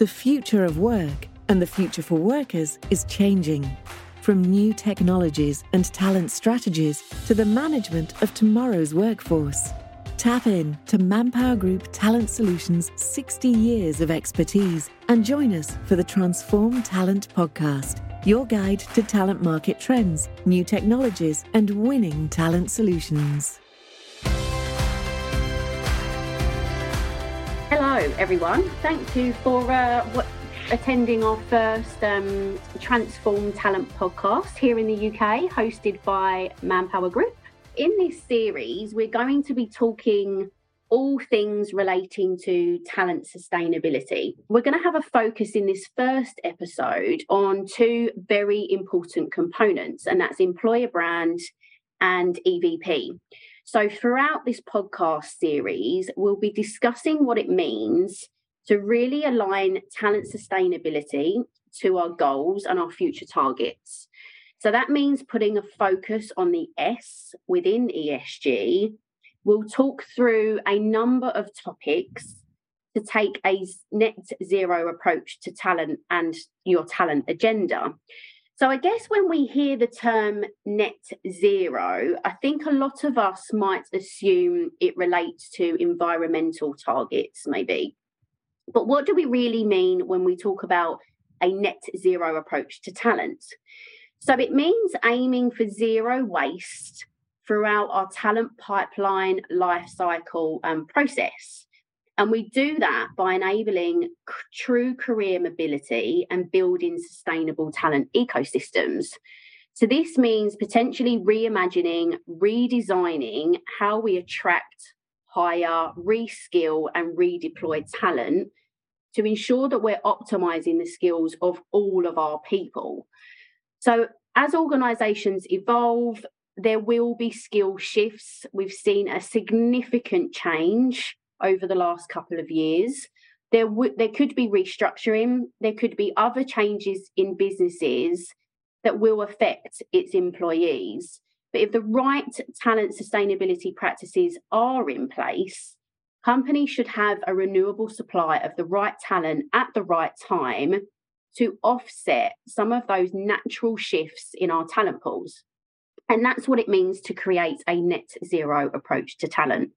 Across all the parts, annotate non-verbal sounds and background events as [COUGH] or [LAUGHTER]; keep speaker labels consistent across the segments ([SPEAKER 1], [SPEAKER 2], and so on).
[SPEAKER 1] The future of work and the future for workers is changing. From new technologies and talent strategies to the management of tomorrow's workforce. Tap in to Manpower Group Talent Solutions' 60 years of expertise and join us for the Transform Talent podcast, your guide to talent market trends, new technologies, and winning talent solutions.
[SPEAKER 2] Hello, everyone. Thank you for uh, what, attending our first um, Transform Talent podcast here in the UK, hosted by Manpower Group in this series, we're going to be talking all things relating to talent sustainability. We're going to have a focus in this first episode on two very important components, and that's employer brand and EVP. So, throughout this podcast series, we'll be discussing what it means to really align talent sustainability to our goals and our future targets. So that means putting a focus on the S within ESG. We'll talk through a number of topics to take a net zero approach to talent and your talent agenda. So, I guess when we hear the term net zero, I think a lot of us might assume it relates to environmental targets, maybe. But what do we really mean when we talk about a net zero approach to talent? So it means aiming for zero waste throughout our talent pipeline life cycle um, process. And we do that by enabling c- true career mobility and building sustainable talent ecosystems. So, this means potentially reimagining, redesigning how we attract, hire, reskill, and redeploy talent to ensure that we're optimizing the skills of all of our people. So, as organizations evolve, there will be skill shifts. We've seen a significant change over the last couple of years. There, w- there could be restructuring, there could be other changes in businesses that will affect its employees. But if the right talent sustainability practices are in place, companies should have a renewable supply of the right talent at the right time to offset some of those natural shifts in our talent pools. And that's what it means to create a net zero approach to talent.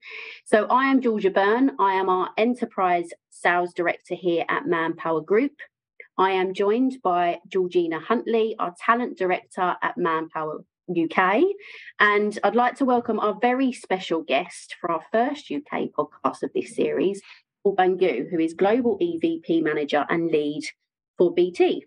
[SPEAKER 2] So I am Georgia Byrne. I am our enterprise sales director here at Manpower Group. I am joined by Georgina Huntley, our talent director at Manpower UK. And I'd like to welcome our very special guest for our first UK podcast of this series, Paul Bangu, who is Global EVP Manager and Lead for BT.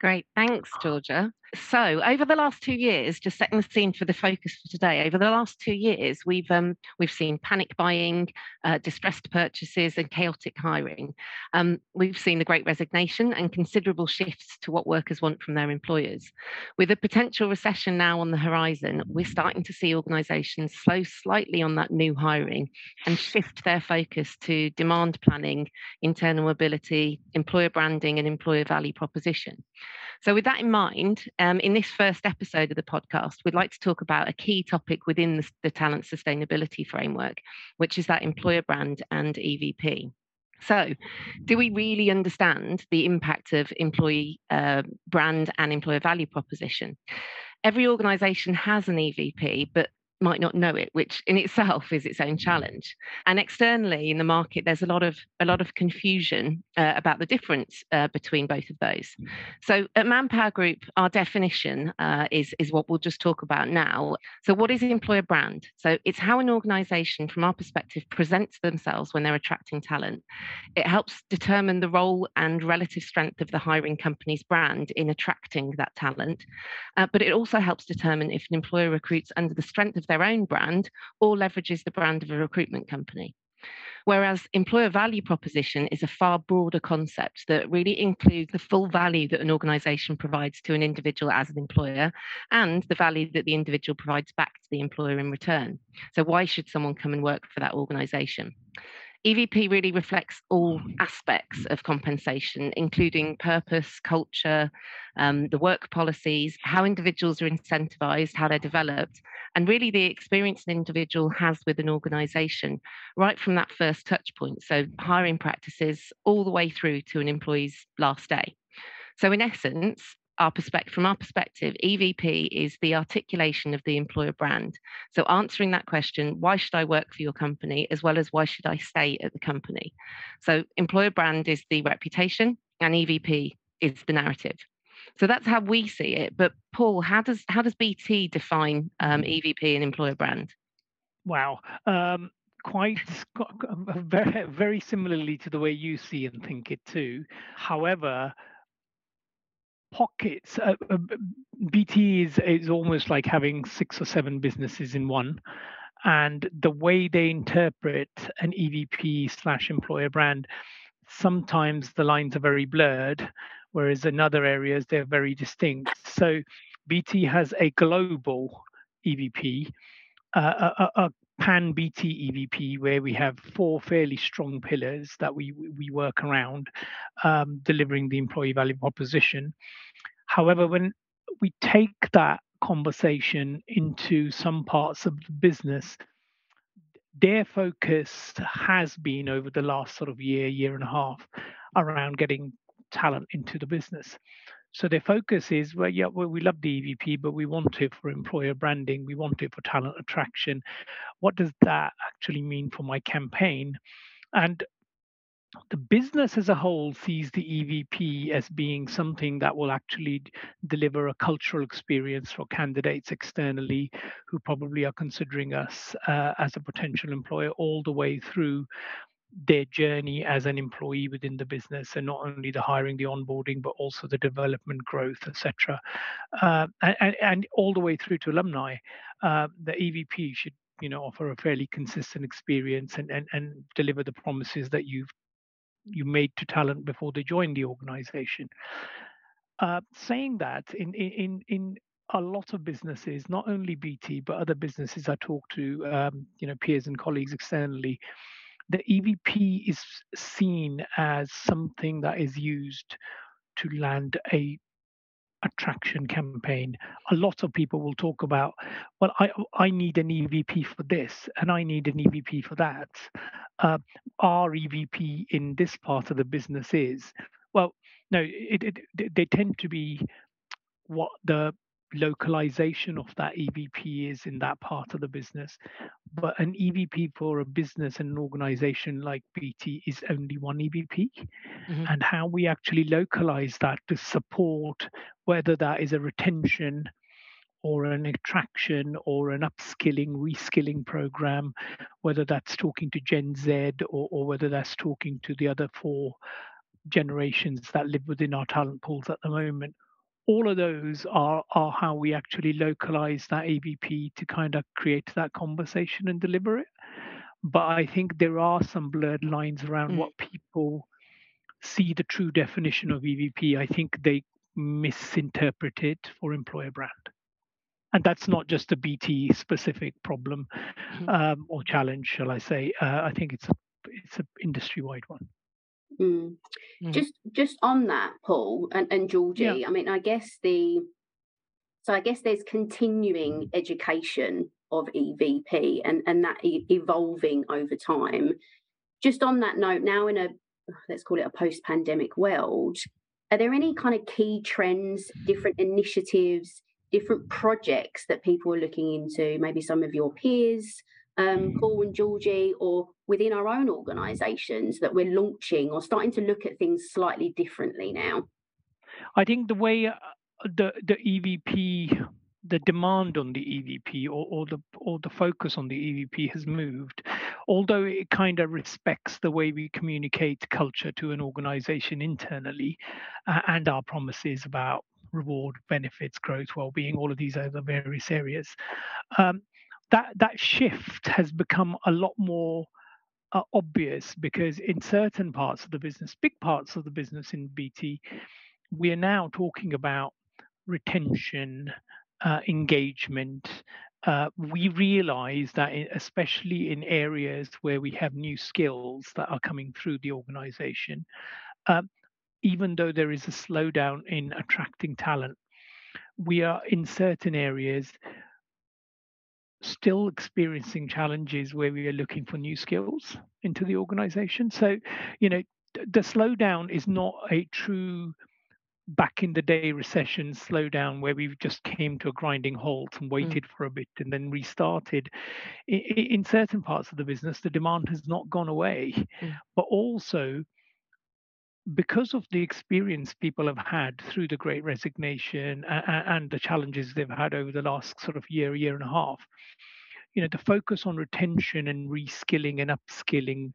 [SPEAKER 3] Great, thanks, Georgia. So, over the last two years, just setting the scene for the focus for today, over the last two years, we've um, we've seen panic buying, uh, distressed purchases, and chaotic hiring. Um, we've seen the Great Resignation and considerable shifts to what workers want from their employers. With a potential recession now on the horizon, we're starting to see organisations slow slightly on that new hiring and shift their focus to demand planning, internal mobility, employer branding, and employer value proposition. So, with that in mind, um, in this first episode of the podcast, we'd like to talk about a key topic within the, the talent sustainability framework, which is that employer brand and EVP. So, do we really understand the impact of employee uh, brand and employer value proposition? Every organization has an EVP, but might not know it which in itself is its own challenge. And externally in the market there's a lot of a lot of confusion uh, about the difference uh, between both of those. So at manpower group our definition uh, is is what we'll just talk about now. So what is employer brand? So it's how an organization from our perspective presents themselves when they're attracting talent. It helps determine the role and relative strength of the hiring company's brand in attracting that talent. Uh, but it also helps determine if an employer recruits under the strength of their own brand or leverages the brand of a recruitment company. Whereas employer value proposition is a far broader concept that really includes the full value that an organization provides to an individual as an employer and the value that the individual provides back to the employer in return. So, why should someone come and work for that organization? EVP really reflects all aspects of compensation, including purpose, culture, um, the work policies, how individuals are incentivized, how they're developed, and really the experience an individual has with an organization, right from that first touch point. So, hiring practices all the way through to an employee's last day. So, in essence, our perspective from our perspective evp is the articulation of the employer brand. So answering that question why should i work for your company as well as why should i stay at the company? So employer brand is the reputation and evp is the narrative. So that's how we see it. But paul how does how does bt define um, evp and employer brand?
[SPEAKER 4] Wow. Um, quite [LAUGHS] very, very similarly to the way you see and think it too. However pockets. Uh, uh, BT is is almost like having six or seven businesses in one, and the way they interpret an EVP slash employer brand, sometimes the lines are very blurred, whereas in other areas they're very distinct. So BT has a global EVP, uh, a, a, pan BT EVP where we have four fairly strong pillars that we we work around um, delivering the employee value proposition. However, when we take that conversation into some parts of the business, their focus has been over the last sort of year, year and a half around getting talent into the business. So their focus is, well, yeah, well, we love the EVP, but we want it for employer branding, we want it for talent attraction. What does that actually mean for my campaign? And the business as a whole sees the EVP as being something that will actually deliver a cultural experience for candidates externally who probably are considering us uh, as a potential employer all the way through their journey as an employee within the business and not only the hiring the onboarding but also the development growth etc uh, and, and, all the way through to alumni uh, the evp should you know offer a fairly consistent experience and, and and deliver the promises that you've you made to talent before they join the organization. Uh, saying that in in in a lot of businesses, not only BT but other businesses I talk to, um, you know, peers and colleagues externally, the EVP is seen as something that is used to land a attraction campaign. A lot of people will talk about, well, I I need an EVP for this and I need an EVP for that. Uh, our EVP in this part of the business is well, no, it, it, they tend to be what the localization of that EVP is in that part of the business. But an EVP for a business and an organization like BT is only one EVP. Mm-hmm. And how we actually localize that to support whether that is a retention or an attraction or an upskilling, reskilling program, whether that's talking to Gen Z or, or whether that's talking to the other four generations that live within our talent pools at the moment all of those are are how we actually localize that EVP to kind of create that conversation and deliver it. But I think there are some blurred lines around mm. what people see the true definition of EVP. I think they misinterpret it for employer brand. And that's not just a BT specific problem mm-hmm. um, or challenge, shall I say. Uh, I think it's a it's an industry wide one.
[SPEAKER 2] Mm. Mm. Just just on that, Paul and, and Georgie, yeah. I mean, I guess the so I guess there's continuing education of EVP and, and that e- evolving over time. Just on that note, now in a let's call it a post-pandemic world, are there any kind of key trends, different initiatives, different projects that people are looking into? Maybe some of your peers, um, Paul and Georgie, or within our own organisations that we're launching or starting to look at things slightly differently now?
[SPEAKER 4] I think the way uh, the the EVP, the demand on the EVP or, or the or the focus on the EVP has moved, although it kind of respects the way we communicate culture to an organisation internally, uh, and our promises about reward, benefits, growth, well-being, all of these other various areas. Um, that that shift has become a lot more uh, obvious because in certain parts of the business, big parts of the business in BT, we are now talking about retention, uh, engagement, uh, we realize that, especially in areas where we have new skills that are coming through the organization, uh, even though there is a slowdown in attracting talent, we are in certain areas still experiencing challenges where we are looking for new skills into the organization. So, you know, the slowdown is not a true back in the day recession slowdown where we just came to a grinding halt and mm. waited mm. for a bit and then restarted in, in, certain parts of the business the demand has not gone away mm. but also because of the experience people have had through the great resignation and, and the challenges they've had over the last sort of year year and a half you know the focus on retention and reskilling and upskilling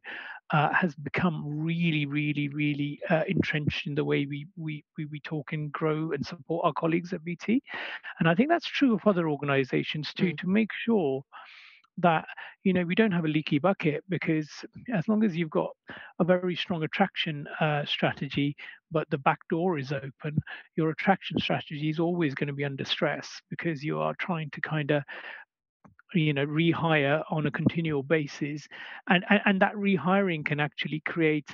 [SPEAKER 4] uh, has become really, really, really uh, entrenched in the way we, we, we, we talk and grow and support our colleagues at BT. And I think that's true of other organizations too, mm. to make sure that you know we don't have a leaky bucket because as long as you've got a very strong attraction uh, strategy but the back door is open your attraction strategy is always going to be under stress because you are trying to kind of you know rehire on a continual basis and and, and that rehiring can actually create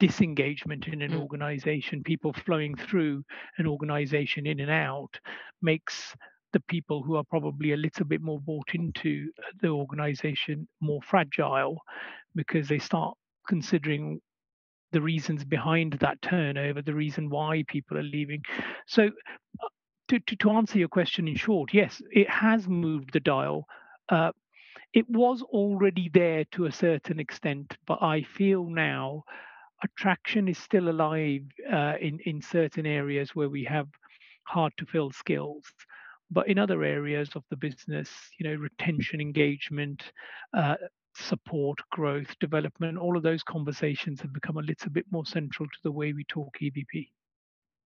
[SPEAKER 4] disengagement in an mm. organization people flowing through an organization in and out makes the people who are probably a little bit more bought into the organization more fragile because they start considering the reasons behind that turnover, the reason why people are leaving. So, uh, to, to, to answer your question in short, yes, it has moved the dial uh, it was already there to a certain extent, but I feel now attraction is still alive uh, in in certain areas where we have hard to fill skills. But in other areas of the business, you know, retention, engagement, uh, support, growth, development, all of those conversations have become a little bit more central to the way we talk EVP.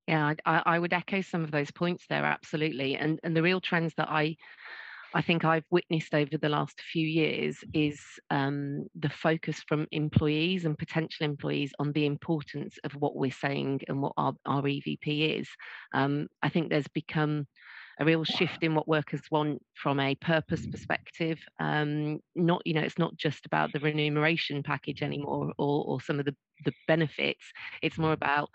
[SPEAKER 3] Yeah, I, I would echo some of those points there, absolutely. And and the real trends that I I think I've witnessed over the last few years is um, the focus from employees and potential employees on the importance of what we're saying and what our, our EVP is. Um, I think there's become a real shift in what workers want from a purpose perspective. Um, not, you know, it's not just about the remuneration package anymore or, or some of the, the benefits. It's more about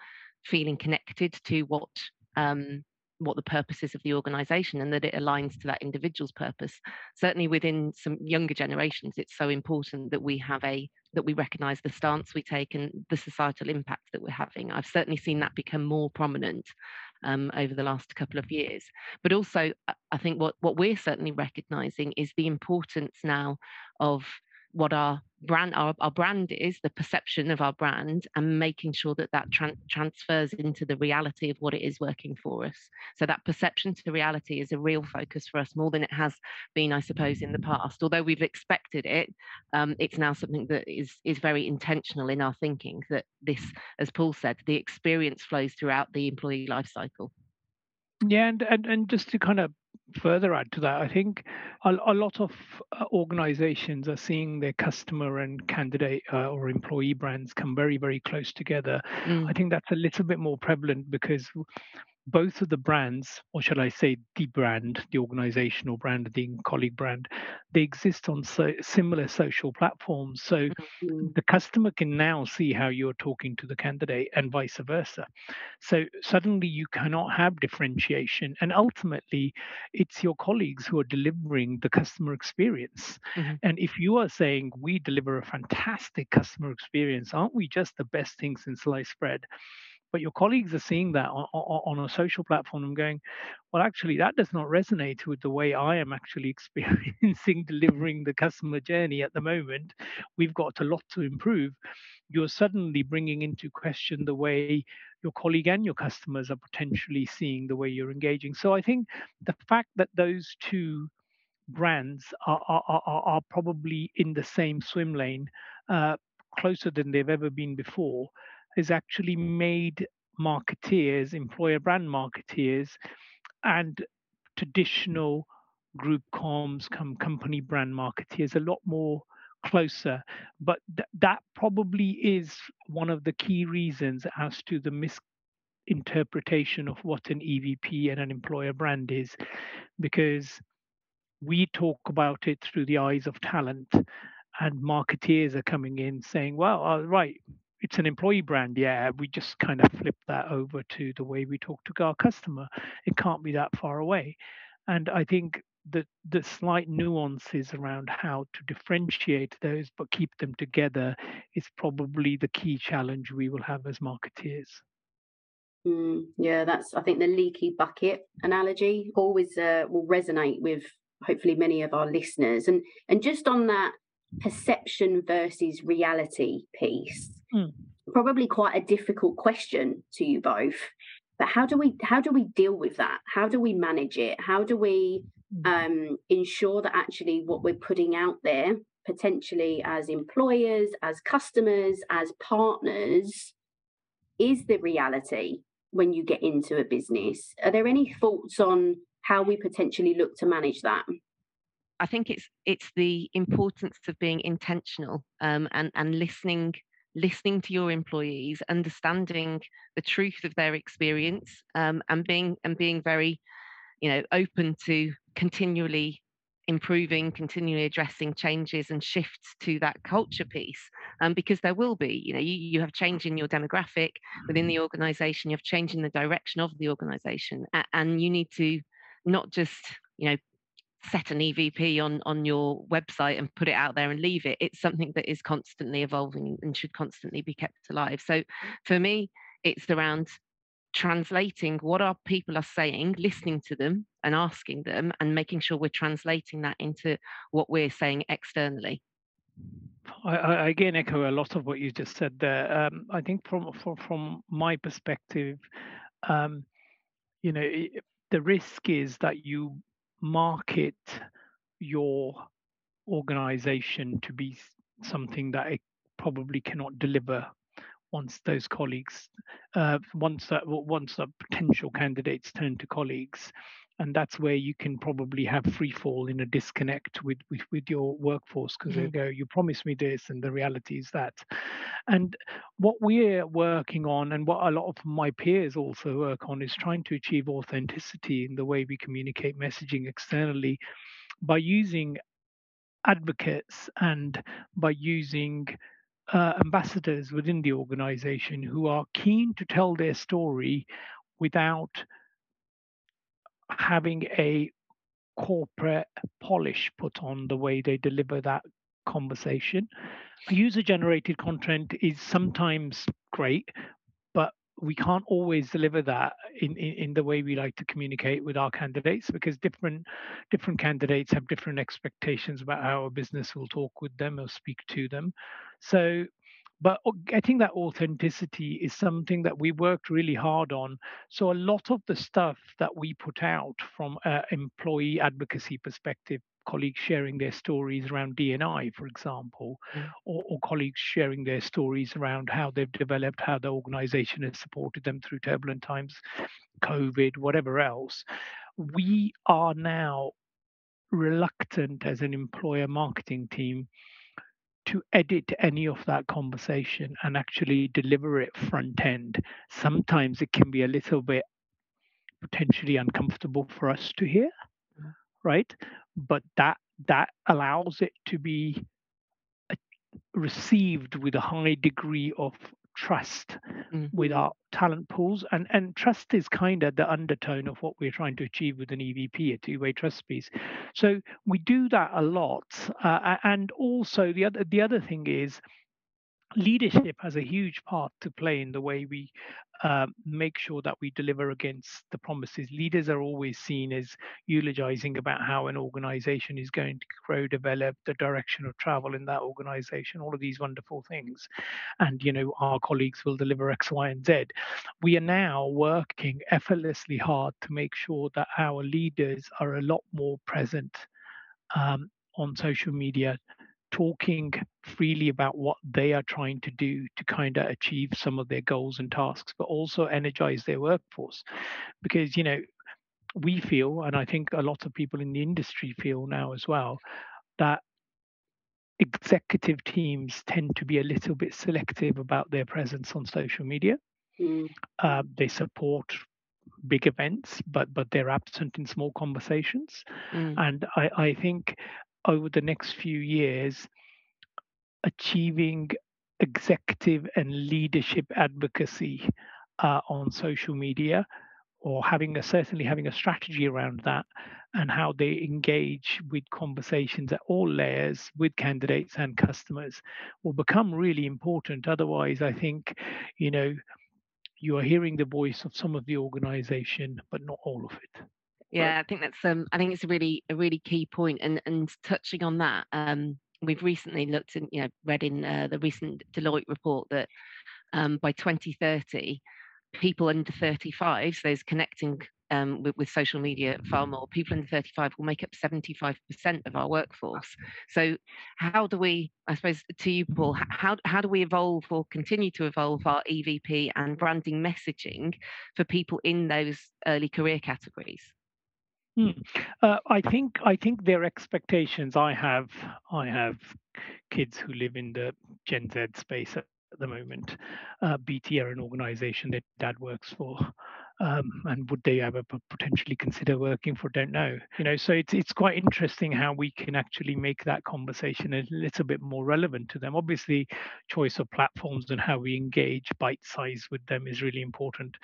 [SPEAKER 3] feeling connected to what um, what the purpose is of the organization and that it aligns to that individual's purpose certainly within some younger generations it's so important that we have a that we recognize the stance we take and the societal impact that we're having. I've certainly seen that become more prominent um, over the last couple of years. But also i think what what we're certainly recognizing is the importance now of what our brand our, our brand is the perception of our brand and making sure that that tra- transfers into the reality of what it is working for us. So that perception to reality is a real focus for us more than it has been i suppose in the past. Although we've expected it um, it's now something that is is very intentional in our thinking that this as paul said the experience flows throughout the employee life cycle
[SPEAKER 4] yeah and, and and just to kind of further add to that, I think a, a lot of uh, organizations are seeing their customer and candidate uh, or employee brands come very, very close together. Mm. I think that's a little bit more prevalent because both of the brands, or should I say the brand, the organizational brand, the colleague brand, they exist on so similar social platforms. So mm-hmm. the customer can now see how you're talking to the candidate and vice versa. So suddenly you cannot have differentiation. And ultimately, it's your colleagues who are delivering the customer experience. Mm-hmm. And if you are saying we deliver a fantastic customer experience, aren't we just the best thing since sliced bread? but your colleagues are seeing that on, on, a social platform and going, well, actually, that does not resonate with the way I am actually [LAUGHS] experiencing delivering the customer journey at the moment. We've got a lot to improve. You're suddenly bringing into question the way your colleague and your customers are potentially seeing the way you're engaging. So I think the fact that those two brands are, are, are, are probably in the same swim lane, uh, closer than they've ever been before, has actually made marketeers, employer brand marketeers, and traditional group comms, com- company brand marketeers a lot more closer. But th- that probably is one of the key reasons as to the misinterpretation of what an EVP and an employer brand is, because we talk about it through the eyes of talent, and marketeers are coming in saying, well, uh, right, it's an employee brand. Yeah, we just kind of flip that over to the way we talk to our customer. It can't be that far away. And I think the the slight nuances around how to differentiate those but keep them together is probably the key challenge we will have as marketeers.
[SPEAKER 2] Mm, yeah, that's I think the leaky bucket analogy always uh, will resonate with hopefully many of our listeners. And and just on that perception versus reality piece, mm. probably quite a difficult question to you both. But how do we how do we deal with that? How do we manage it? How do we mm. um, ensure that actually what we're putting out there, potentially as employers, as customers, as partners, is the reality when you get into a business. Are there any thoughts on how we potentially look to manage that?
[SPEAKER 3] I think it's it's the importance of being intentional um, and and listening listening to your employees, understanding the truth of their experience, um, and being and being very, you know, open to continually improving, continually addressing changes and shifts to that culture piece. Um, because there will be, you know, you, you have change in your demographic within the organization, you have change in the direction of the organization, and you need to not just, you know, set an EVP on on your website and put it out there and leave it. It's something that is constantly evolving and should constantly be kept alive. So for me, it's around translating what our people are saying, listening to them and asking them, and making sure we're translating that into what we're saying externally.
[SPEAKER 4] I, I again echo a lot of what you just said there. Um, I think from, from from my perspective, um, you know, the risk is that you market your organization to be something that it probably cannot deliver once those colleagues, uh, once that once the potential candidates turn to colleagues, and that's where you can probably have free fall in a disconnect with with, with your workforce because mm-hmm. they go, you promised me this, and the reality is that. And what we're working on, and what a lot of my peers also work on, is trying to achieve authenticity in the way we communicate messaging externally by using advocates and by using uh, ambassadors within the organization who are keen to tell their story without having a corporate polish put on the way they deliver that conversation. User generated content is sometimes great, but we can't always deliver that in, in, in, the way we like to communicate with our candidates because different different candidates have different expectations about how a business will talk with them or speak to them. So but getting that authenticity is something that we worked really hard on. So a lot of the stuff that we put out from an employee advocacy perspective, colleagues sharing their stories around DNI, for example, mm. or, or, colleagues sharing their stories around how they've developed, how the organization has supported them through turbulent times, COVID, whatever else. We are now reluctant as an employer marketing team to edit any of that conversation and actually deliver it front end. Sometimes it can be a little bit potentially uncomfortable for us to hear, right? But that that allows it to be uh, received with a high degree of trust mm-hmm. with our talent pools and and trust is kind of the undertone of what we're trying to achieve with an evp a two-way trust piece so we do that a lot uh, and also the other the other thing is leadership has a huge part to play in the way we uh, make sure that we deliver against the promises. Leaders are always seen as eulogizing about how an organization is going to grow, develop, the direction of travel in that organization, all of these wonderful things. And, you know, our colleagues will deliver X, Y, and Z. We are now working effortlessly hard to make sure that our leaders are a lot more present um, on social media talking freely about what they are trying to do to kind of achieve some of their goals and tasks, but also energize their workforce. Because, you know, we feel, and I think a lot of people in the industry feel now as well, that executive teams tend to be a little bit selective about their presence on social media. Mm. Uh, they support big events, but but they're absent in small conversations. Mm. And I, I think over the next few years, achieving executive and leadership advocacy uh, on social media or having a certainly having a strategy around that and how they engage with conversations at all layers with candidates and customers will become really important. Otherwise i think you know you are hearing the voice of some of the organization but not all of it
[SPEAKER 3] yeah i think that's um i think it's a really a really key point and and touching on that um we've recently looked and you know read in uh, the recent deloitte report that um, by 2030 people under 35, so those connecting um, with, with, social media far more, people under 35 will make up 75% of our workforce. So, how do we, I suppose, to you, Paul, how, how do we evolve or continue to evolve our EVP and branding messaging for people in those early career categories?
[SPEAKER 4] Hmm. Uh, I think I think their expectations. I have I have kids who live in the Gen Z space at the moment. Uh, BT are an organization that dad works for. Um, and would they ever potentially consider working for? Don't know. You know, so it's it's quite interesting how we can actually make that conversation a little bit more relevant to them. Obviously, choice of platforms and how we engage bite size with them is really important.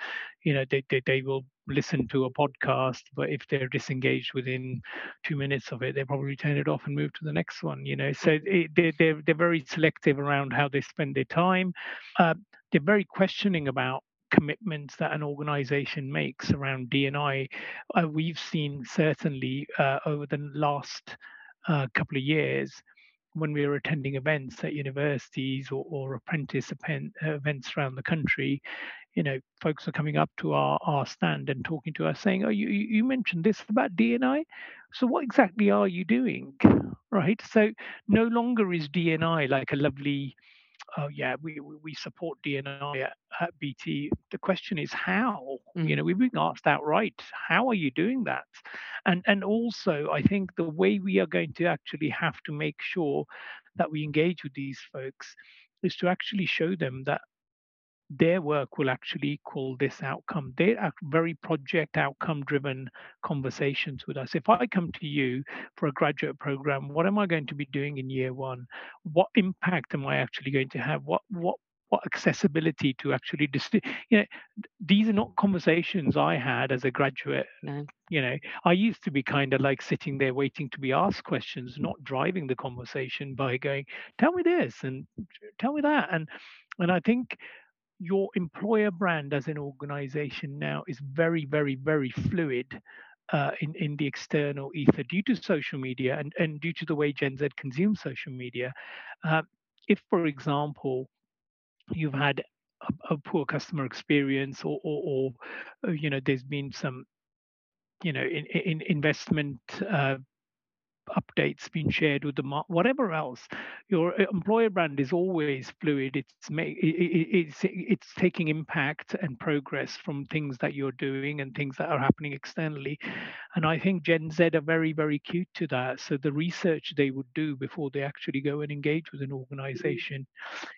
[SPEAKER 4] You know, they they, they will listen to a podcast, but if they're disengaged within two minutes of it, they probably turn it off and move to the next one. You know, so it, they're, they're they're very selective around how they spend their time. Uh, they're very questioning about commitments that an organization makes around D&I. Uh, we've seen certainly uh, over the last uh, couple of years when we were attending events at universities or, or apprentice events around the country, you know, folks are coming up to our, our stand and talking to us saying, oh, you, you mentioned this about D&I. So what exactly are you doing? [LAUGHS] Right. So no longer is D&I like a lovely, oh yeah, we, we support D&I at, at BT. The question is how, mm. you know, we've been asked outright, how are you doing that? And, and also I think the way we are going to actually have to make sure that we engage with these folks is to actually show them that their work will actually equal this outcome. They are very project outcome driven conversations with us. If I come to you for a graduate program, what am I going to be doing in year one? What impact am I actually going to have? What what what accessibility to actually dis- you know these are not conversations i had as a graduate no. you know i used to be kind of like sitting there waiting to be asked questions not driving the conversation by going tell me this and tell me that and and i think your employer brand as an organization now is very, very, very fluid uh, in, in the external ether due to social media and, and due to the way Gen Z consumes social media. Uh, if, for example, you've had a, a poor customer experience or, or, or, uh, you know, there's been some you know in, in investment uh, updates being shared with the whatever else your uh, employer brand is always fluid. It's it's it's taking impact and progress from things that you're doing and things that are happening externally. And i think gen z are very very cute to that. So the research they would do before they actually go and engage with an mm-hmm. organization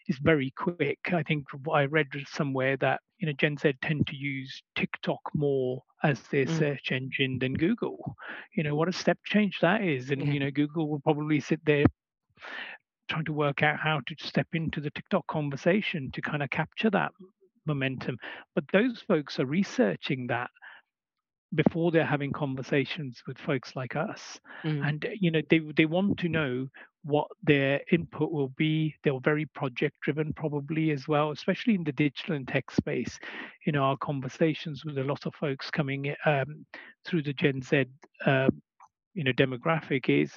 [SPEAKER 4] is very quick. I think i read somewhere that you know gen z tend to use tiktok more as their mm. search engine than Google. You know, what a step change that is. And, yeah. you know, Google will probably sit there trying to work out how to step into the TikTok conversation to kind of capture that momentum. But those folks are researching that before they're having conversations with folks like us. Mm. and you know they they want to know what their input will be. They're very project driven probably as well especially in the digital and tech space. You know our conversations with a lot of folks coming um, through the gen z uh, you know demographic is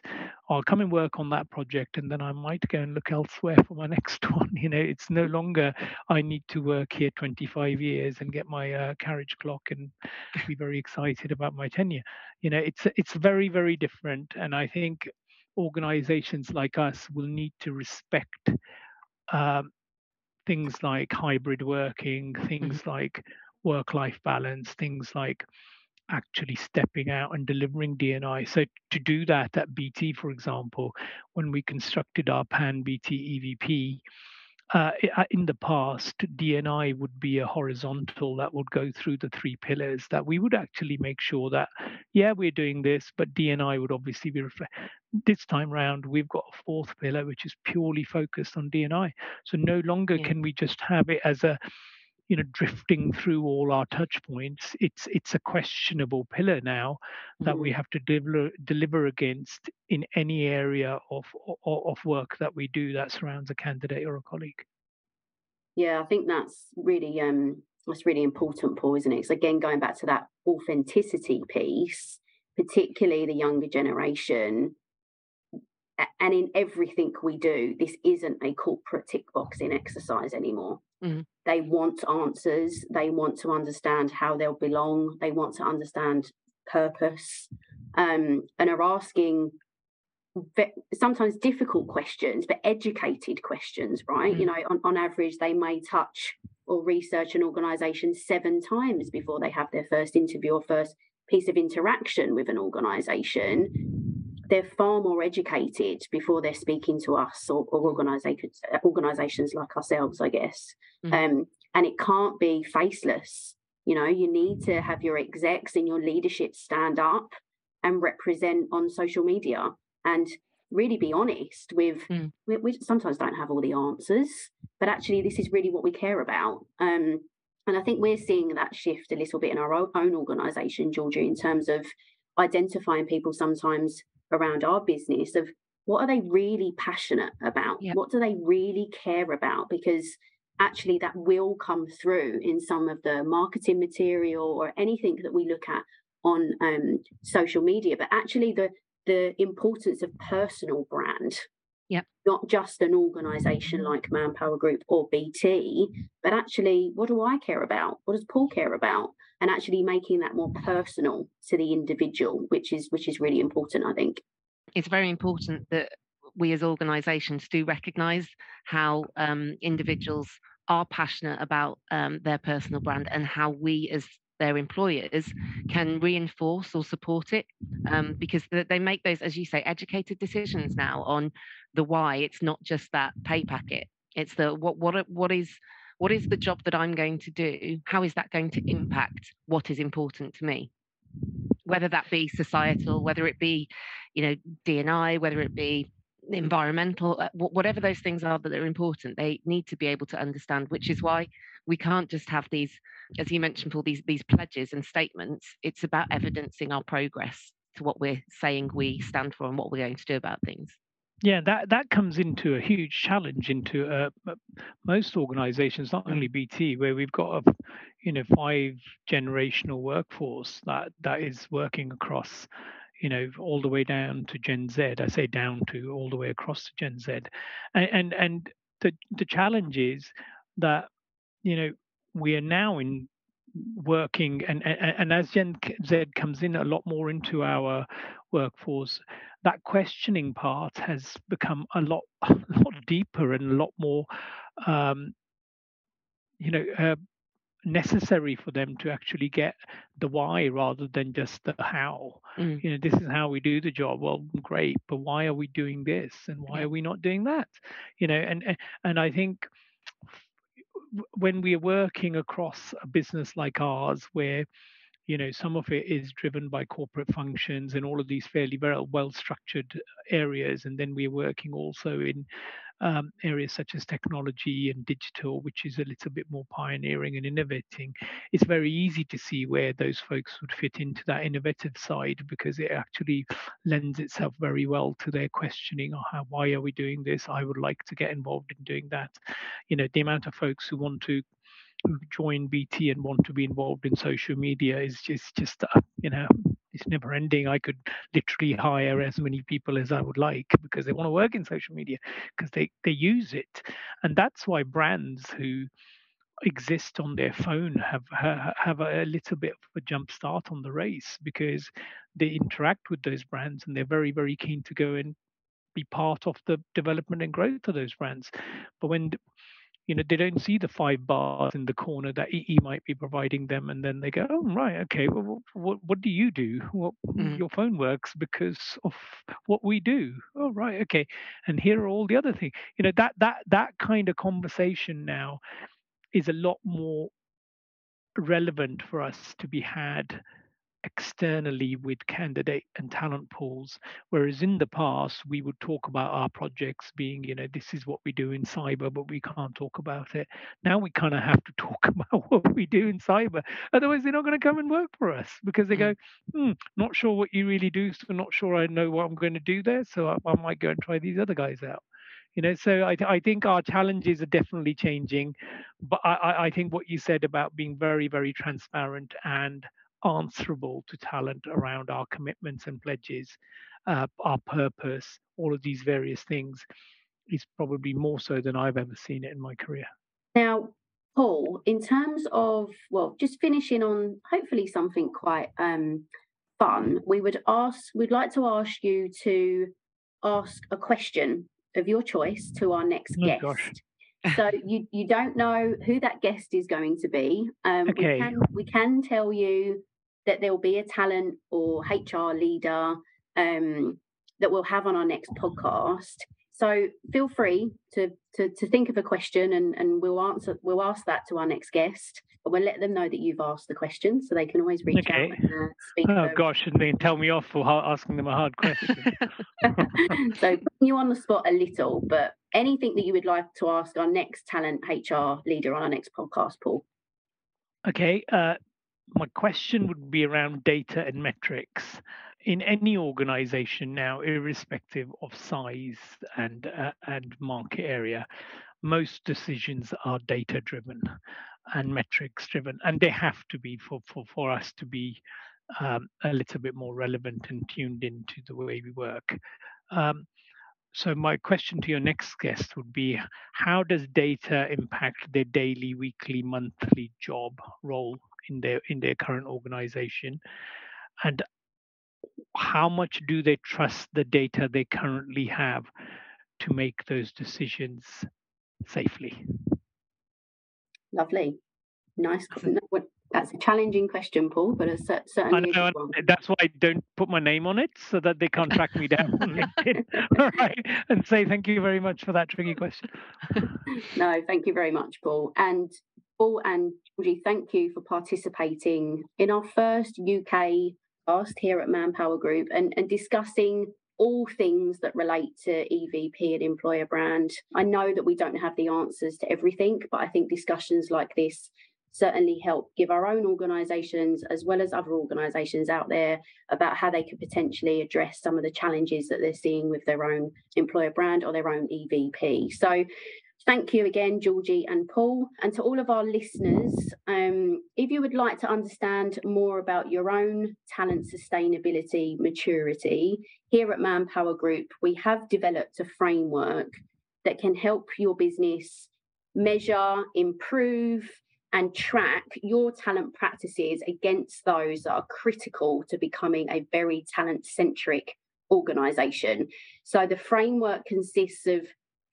[SPEAKER 4] I'll come and work on that project and then I might go and look elsewhere for my [LAUGHS] next one. You know, it's no longer I need to work here 25 years and get my uh, carriage clock and be very excited about my tenure. You know, it's it's very very different, and I think organizations like us will need to respect um, things like hybrid working, things mm-hmm. like work life balance, things like actually stepping out and delivering D&I. So to do that at BT, for example, when we constructed our Pan BT EVP, uh, uh, in the past, DNI would be a horizontal that would go through the three pillars. That we would actually make sure that, yeah, we're doing this, but DNI would obviously be reflected. This time round, we've got a fourth pillar which is purely focused on DNI. So no longer yeah. can we just have it as a you know drifting through all our touch points it's it's a questionable pillar now that mm. we have to deliver deliver against in any area of, of of work that we do that surrounds a candidate or a colleague.
[SPEAKER 2] Yeah i think that's really um that's really important paul isn't it? So again going back to that authenticity piece particularly the younger generation and in everything we do this isn't a corporate tick boxing exercise anymore Mm-hmm. They want answers. They want to understand how they'll belong. They want to understand purpose um, and are asking sometimes difficult questions, but educated questions, right? Mm-hmm. You know, on, on average, they may touch or research an organization seven times before they have their first interview or first piece of interaction with an organization they're far more educated before they're speaking to us or, or organizations organizations like ourselves i guess mm-hmm. um, and it can't be faceless you know you need to have your execs and your leadership stand up and represent on social media and really be honest with mm. we, we, sometimes don't have all the answers but actually this is really what we care about um, and i think we're seeing that shift a little bit in our own organization georgia in terms of identifying people sometimes around our business of what are they really passionate about? What do they really care about? Because actually that will come through in some of the marketing material or anything that we look at on um, social media. But actually the the importance of personal brand
[SPEAKER 3] yeah
[SPEAKER 2] not just an organization like manpower group or bt but actually what do i care about? What does paul care about? And actually making that more personal to the individual which is which is really important i think.
[SPEAKER 3] It's very important that we as organizations do recognize how um, individuals are passionate about um, their personal brand and how we as their employers can reinforce or support it um, because they make those as you say educated decisions now on the why. It's not just that pay packet. It's the what what what is what is the job that i'm going to do? How is that going to impact what is important to me? Whether that be societal whether it be you know dni whether it be environmental uh, whatever those things are that are important they need to be able to understand which is why we can't just have these as you mentioned paul these these pledges and statements. It's about evidencing our progress to what we're saying we stand for and what we're going to do about things.
[SPEAKER 4] Yeah that that comes into a huge challenge into uh, most organizations not only bt where we've got a you know five generational workforce that that is working across you know all the way down to gen z i say down to all the way across to gen z. And and, and the the challenge is that you know we are now in working and, and and as gen z comes in a lot more into our workforce that questioning part has become a lot [LAUGHS] a lot deeper and a lot more um, you know uh, necessary for them to actually get the why rather than just the how. Mm. You know, this is how we do the job. Well, great, but why are we doing this and why are we not doing that? You know, and and I think when we're working across a business like ours where you know some of it is driven by corporate functions and all of these fairly very well structured areas and then we're working also in um, areas such as technology and digital, which is a little bit more pioneering and innovating, it's very easy to see where those folks would fit into that innovative side because it actually lends itself very well to their questioning of how, why are we doing this? I would like to get involved in doing that. You know, the amount of folks who want to join BT and want to be involved in social media is just just uh, you know it's never ending. I could literally hire as many people as I would like because they want to work in social media because they, they use it. And that's why brands who exist on their phone have have a little bit of a jump start on the race because they interact with those brands and they're very very keen to go and be part of the development and growth of those brands but when you know they don't see the five bars in the corner that EE might be providing them, and then they go, oh right, okay, well, what what do you do? What mm. your phone works because of what we do. Oh right, okay, and here are all the other things. You know that that that kind of conversation now is a lot more relevant for us to be had externally with candidate and talent pools whereas in the past we would talk about our projects being you know this is what we do in cyber but we can't talk about it. Now we kind of have to [LAUGHS] talk about what we do in cyber. Otherwise they're not going to come and work for us because they go hmm, not sure what you really do so not sure i know what i'm going to do there so I, I might go and try these other guys out. You know so I, I think our challenges are definitely changing but I, I think what you said about being very very transparent and answerable to talent around our commitments and pledges, uh, our purpose, all of these various things is probably more so than I've ever seen it in my career.
[SPEAKER 2] Now, Paul, in terms of, well, just finishing on hopefully something quite um, fun, we would ask, we'd like to ask you to ask a question of your choice to our next oh, guest. Gosh. So you you don't know who that guest is going to be. Um, okay. We can we can tell you that there will be a talent or HR leader um, that we'll have on our next podcast. So feel free to, to, to think of a question and, and we'll answer we'll ask that to our next guest. But we'll let them know that you've asked the question so they can always reach okay. out and uh, speak.
[SPEAKER 4] Oh gosh, and then tell me off for asking them a hard question. [LAUGHS]
[SPEAKER 2] so you on the spot a little, but anything that you would like to ask our next talent HR leader on our next podcast, Paul.
[SPEAKER 4] Okay. Uh, my question would be around data and metrics in any organization now irrespective of size and uh, and market area most decisions are data driven and metrics driven and they have to be for for, for us to be um, a little bit more relevant and tuned into the way we work. Um, so my question to your next guest would be how does data impact their daily weekly monthly job role in their in their current organization? And how much do they trust the data they currently have to make those decisions safely
[SPEAKER 2] lovely nice that's a challenging question, Paul, but it's certainly. I know,
[SPEAKER 4] that's why I don't put my name on it so that they can't track me down on LinkedIn. [LAUGHS] [LAUGHS] All right, and say thank you very much for that tricky question. [LAUGHS]
[SPEAKER 2] no, thank you very much, Paul. And Paul and Georgie, thank you for participating in our first UK here at Manpower Group and, and discussing all things that relate to EVP and employer brand. I know that we don't have the answers to everything, but I think discussions like this certainly help give our own organisations as well as other organisations out there about how they could potentially address some of the challenges that they're seeing with their own employer brand or their own EVP. So Thank you again, Georgie and Paul. And to all of our listeners, um, if you would like to understand more about your own talent sustainability maturity, here at Manpower Group, we have developed a framework that can help your business measure, improve, and track your talent practices against those that are critical to becoming a very talent centric organization. So the framework consists of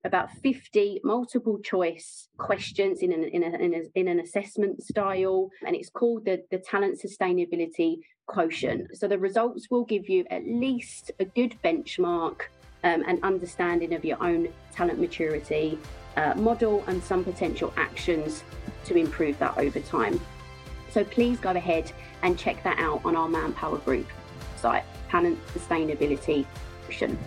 [SPEAKER 2] about 50 multiple choice questions in an, in, a, in, a, in an assessment style, and it's called the, the Talent Sustainability Quotient. So the results will give you at least a good benchmark um, and understanding of your own talent maturity, uh, model, and some potential actions to improve that over time. So please go ahead and check that out on our Manpower Group site, Talent Sustainability Quotient.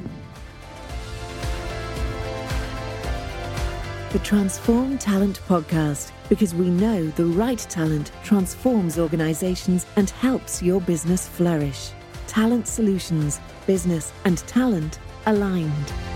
[SPEAKER 1] The Transform Talent podcast because we know the right talent transforms organizations and helps your business flourish. Talent solutions, business, and talent aligned.